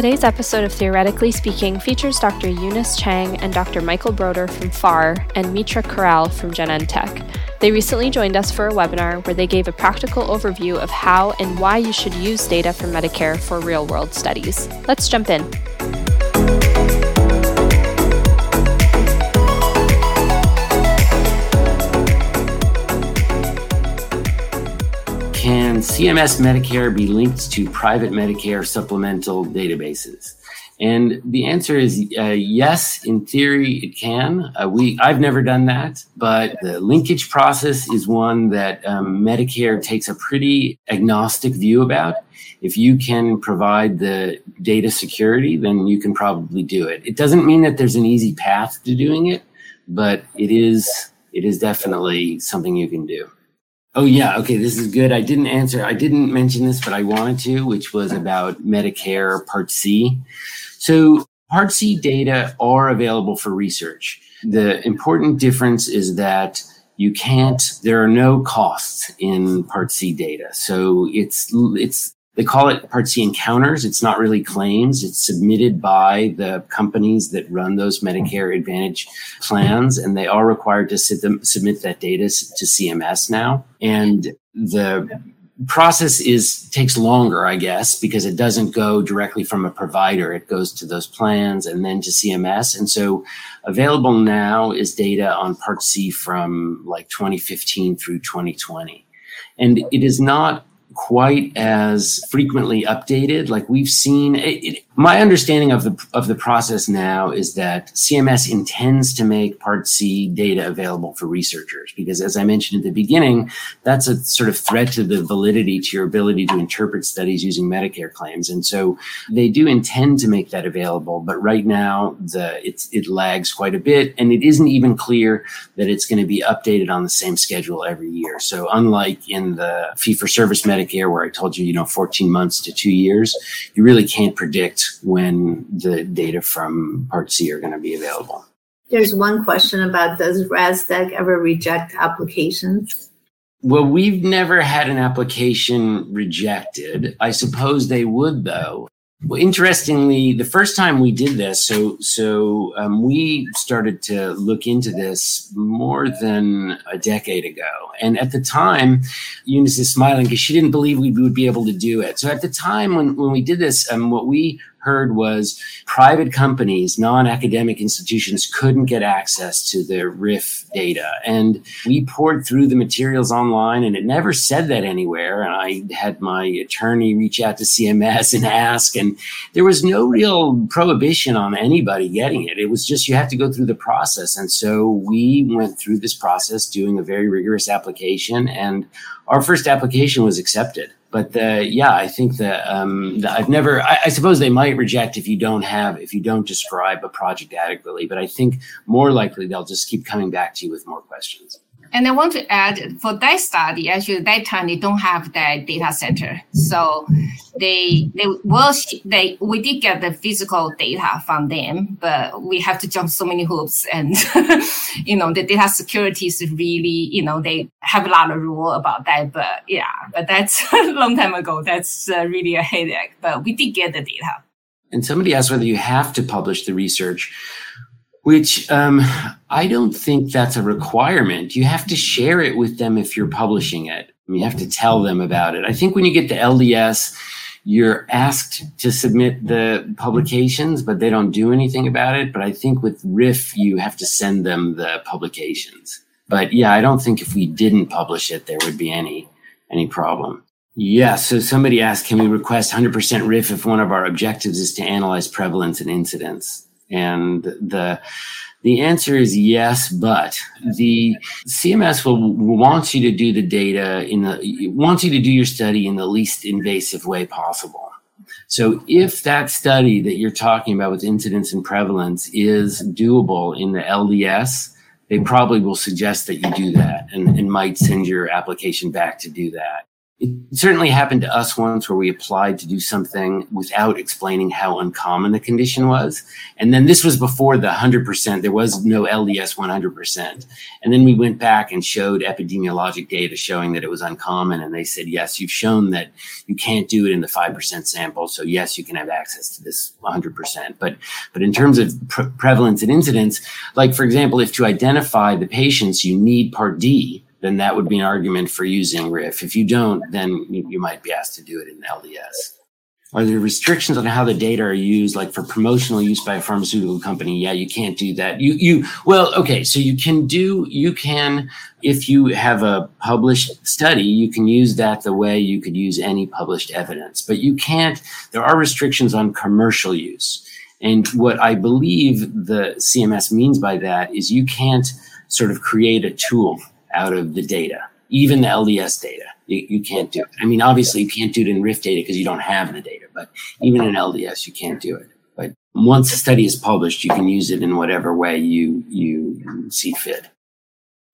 Today's episode of Theoretically Speaking features Dr. Eunice Chang and Dr. Michael Broder from PHAR and Mitra Corral from Genentech. They recently joined us for a webinar where they gave a practical overview of how and why you should use data from Medicare for real world studies. Let's jump in. CMS Medicare be linked to private Medicare supplemental databases? And the answer is uh, yes. In theory, it can. Uh, we I've never done that, but the linkage process is one that um, Medicare takes a pretty agnostic view about. If you can provide the data security, then you can probably do it. It doesn't mean that there's an easy path to doing it, but it is it is definitely something you can do. Oh yeah, okay, this is good. I didn't answer. I didn't mention this, but I wanted to, which was about Medicare Part C. So Part C data are available for research. The important difference is that you can't there are no costs in Part C data. So it's it's they call it Part C encounters. It's not really claims. It's submitted by the companies that run those Medicare Advantage plans, and they are required to them, submit that data to CMS now. And the process is takes longer, I guess, because it doesn't go directly from a provider. It goes to those plans and then to CMS. And so available now is data on Part C from like 2015 through 2020. And it is not quite as frequently updated. Like we've seen, it, it, my understanding of the of the process now is that CMS intends to make Part C data available for researchers because, as I mentioned at the beginning, that's a sort of threat to the validity to your ability to interpret studies using Medicare claims, and so they do intend to make that available. But right now, the it lags quite a bit, and it isn't even clear that it's going to be updated on the same schedule every year. So, unlike in the fee for service Medicare, where I told you, you know, 14 months to two years, you really can't predict when the data from Part C are going to be available. There's one question about does ResDAC ever reject applications? Well, we've never had an application rejected. I suppose they would, though. Well, interestingly, the first time we did this, so so um, we started to look into this more than a decade ago, and at the time, Eunice is smiling because she didn't believe we would be able to do it. So at the time when when we did this, um, what we heard was private companies, non-academic institutions couldn't get access to the RIF data. And we poured through the materials online and it never said that anywhere. And I had my attorney reach out to CMS and ask, and there was no real prohibition on anybody getting it. It was just you have to go through the process. And so we went through this process doing a very rigorous application and our first application was accepted but uh, yeah, I think that um, I've never. I, I, suppose they might reject if you don't have if you don't describe a project adequately. But I think more likely they'll just keep coming back to you with more questions. And I want to add for that study, actually that time they don't have that data center. So they they will they we did get the physical data from them, but we have to jump so many hoops and you know the data security is really, you know, they have a lot of rule about that. But yeah, but that's a long time ago. That's uh, really a headache. But we did get the data. And somebody asked whether you have to publish the research which um, I don't think that's a requirement. You have to share it with them if you're publishing it. You have to tell them about it. I think when you get to LDS, you're asked to submit the publications, but they don't do anything about it. But I think with RIF, you have to send them the publications. But yeah, I don't think if we didn't publish it, there would be any any problem. Yeah. So somebody asked, can we request 100% RIF if one of our objectives is to analyze prevalence and incidence? And the the answer is yes, but the CMS will, will want you to do the data in the wants you to do your study in the least invasive way possible. So if that study that you're talking about with incidence and prevalence is doable in the LDS, they probably will suggest that you do that and, and might send your application back to do that. It certainly happened to us once where we applied to do something without explaining how uncommon the condition was. And then this was before the 100%, there was no LDS 100%. And then we went back and showed epidemiologic data showing that it was uncommon. And they said, yes, you've shown that you can't do it in the 5% sample. So yes, you can have access to this 100%. But, but in terms of pre- prevalence and incidence, like for example, if to identify the patients, you need part D, then that would be an argument for using RIF. If you don't, then you, might be asked to do it in LDS. Are there restrictions on how the data are used, like for promotional use by a pharmaceutical company? Yeah, you can't do that. You, you, well, okay, so you can do, you can, if you have a published study, you can use that the way you could use any published evidence, but you can't, there are restrictions on commercial use. And what I believe the CMS means by that is you can't sort of create a tool out of the data, even the LDS data. You, you can't do it. I mean, obviously, you can't do it in RIF data because you don't have the data, but even in LDS, you can't do it. But once a study is published, you can use it in whatever way you, you see fit.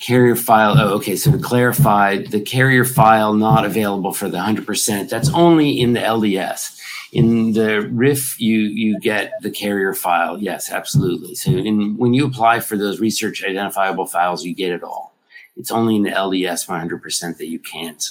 Carrier file. Oh, okay. So to clarify, the carrier file not available for the 100%, that's only in the LDS. In the RIF, you you get the carrier file. Yes, absolutely. So in, when you apply for those research identifiable files, you get it all it's only in the LDS 100% that you can't,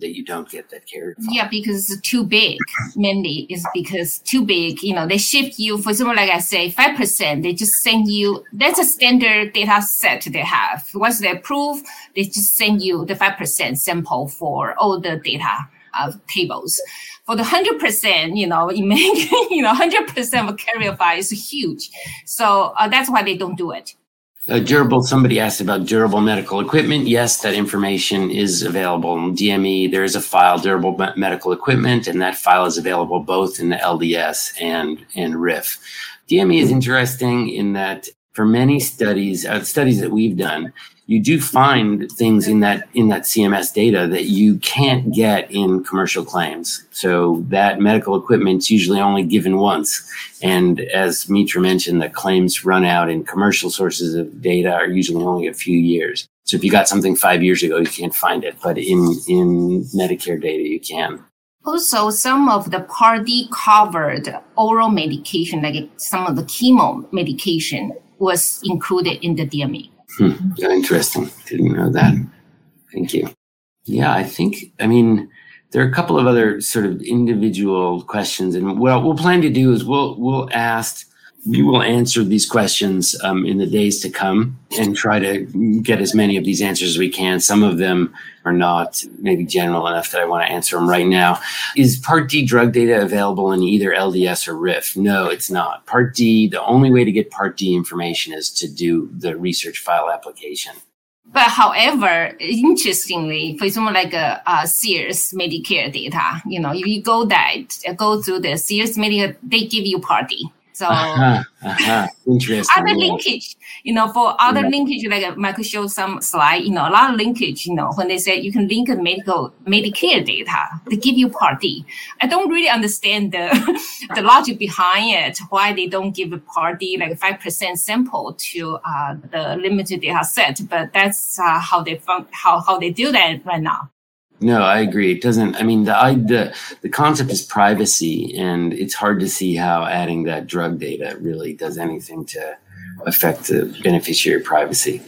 that you don't get that carrier. Yeah, because it's too big. Mainly is because too big. You know, they ship you, for example, like I say, 5%. They just send you, that's a standard data set they have. Once they approve, they just send you the 5% sample for all the data of tables. For the 100%, you know, you make, you know, 100% of carrier file is huge. So uh, that's why they don't do it. Uh, durable, somebody asked about durable medical equipment. Yes, that information is available in DME. There is a file, durable medical equipment, and that file is available both in the LDS and, and RIF. DME is interesting in that for many studies, uh, studies that we've done, you do find things in that in that CMS data that you can't get in commercial claims. So that medical equipment's usually only given once. And as Mitra mentioned, the claims run out in commercial sources of data are usually only a few years. So if you got something five years ago, you can't find it, but in in Medicare data, you can. Also, some of the Part D covered oral medication, like some of the chemo medication, was included in the DME. Hmm. Interesting. Didn't know that. Thank you. Yeah, I think, I mean, there are a couple of other sort of individual questions. And what we'll plan to do is we'll, we'll ask we will answer these questions um, in the days to come and try to get as many of these answers as we can. Some of them are not maybe general enough that I want to answer them right now. Is Part D drug data available in either LDS or RIF? No, it's not. Part D, the only way to get Part D information is to do the research file application. But however, interestingly, for example, like a, a SEER's Medicare data, you know, if you go that go through the SEER's Medicare, they give you Part D. So uh-huh, uh-huh. interesting. Other linkage, you know, for other yeah. linkage, like Michael showed some slide, you know, a lot of linkage, you know, when they say you can link a medical Medicare data, they give you Part D. I don't really understand the the logic behind it, why they don't give a Part D like five percent sample to uh, the limited data set, but that's uh, how they found how how they do that right now. No, I agree. It doesn't. I mean, the I, the the concept is privacy, and it's hard to see how adding that drug data really does anything to affect the beneficiary privacy.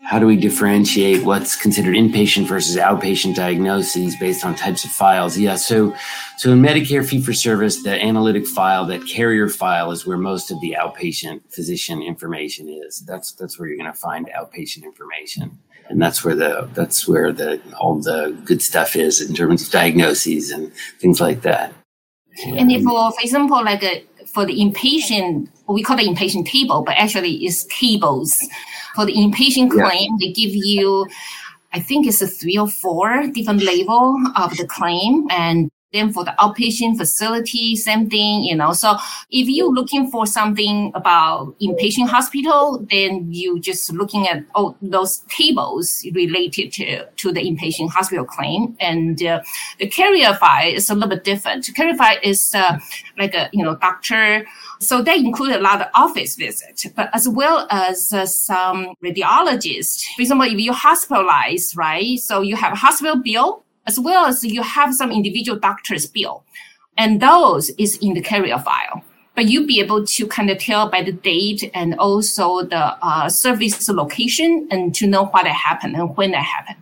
How do we differentiate what's considered inpatient versus outpatient diagnoses based on types of files? Yeah, so so in Medicare fee for service, the analytic file, that carrier file, is where most of the outpatient physician information is. That's that's where you're going to find outpatient information and that's where the that's where the all the good stuff is in terms of diagnoses and things like that. And, if, for for example, like a, uh, for the inpatient, we call the inpatient table, but actually it's tables. For the inpatient claim, yeah. they give you, I think it's a three or four different label of the claim, and then for the outpatient facility, same thing, you know. So if you're looking for something about inpatient hospital, then you just looking at all those tables related to, to the inpatient hospital claim. And uh, the carrier file is a little bit different. Carrier file is uh, like a, you know, doctor. So that include a lot of office visits, but as well as uh, some radiologists. For example, if you hospitalize, right? So you have a hospital bill as well as you have some individual doctor's bill. And those is in the carrier file. But you'll be able to kind of tell by the date and also the uh, service location and to know what happened and when that happened.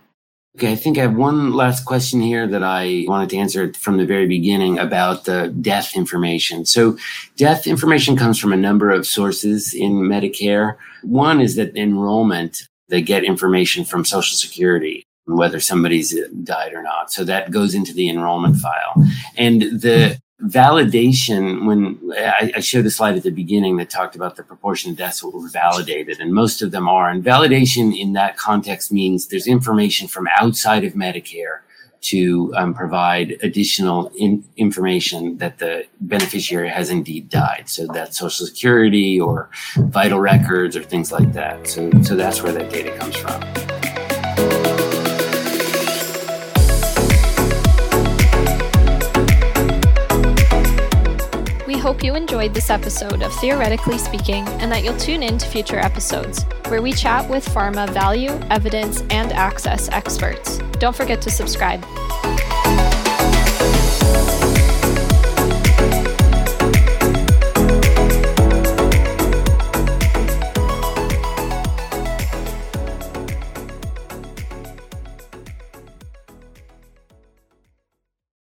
Okay, I think I have one last question here that I wanted to answer from the very beginning about the death information. So, death information comes from a number of sources in Medicare. One is that enrollment, they get information from Social Security, whether somebody's died or not. So, that goes into the enrollment file. And the validation when I, I, showed a slide at the beginning that talked about the proportion of deaths that were validated and most of them are and validation in that context means there's information from outside of medicare to um, provide additional in, information that the beneficiary has indeed died so that's social security or vital records or things like that so so that's where that data comes from hope you enjoyed this episode of Theoretically Speaking and that you'll tune in to future episodes, where we chat with pharma value, evidence, and access experts. Don't forget to subscribe.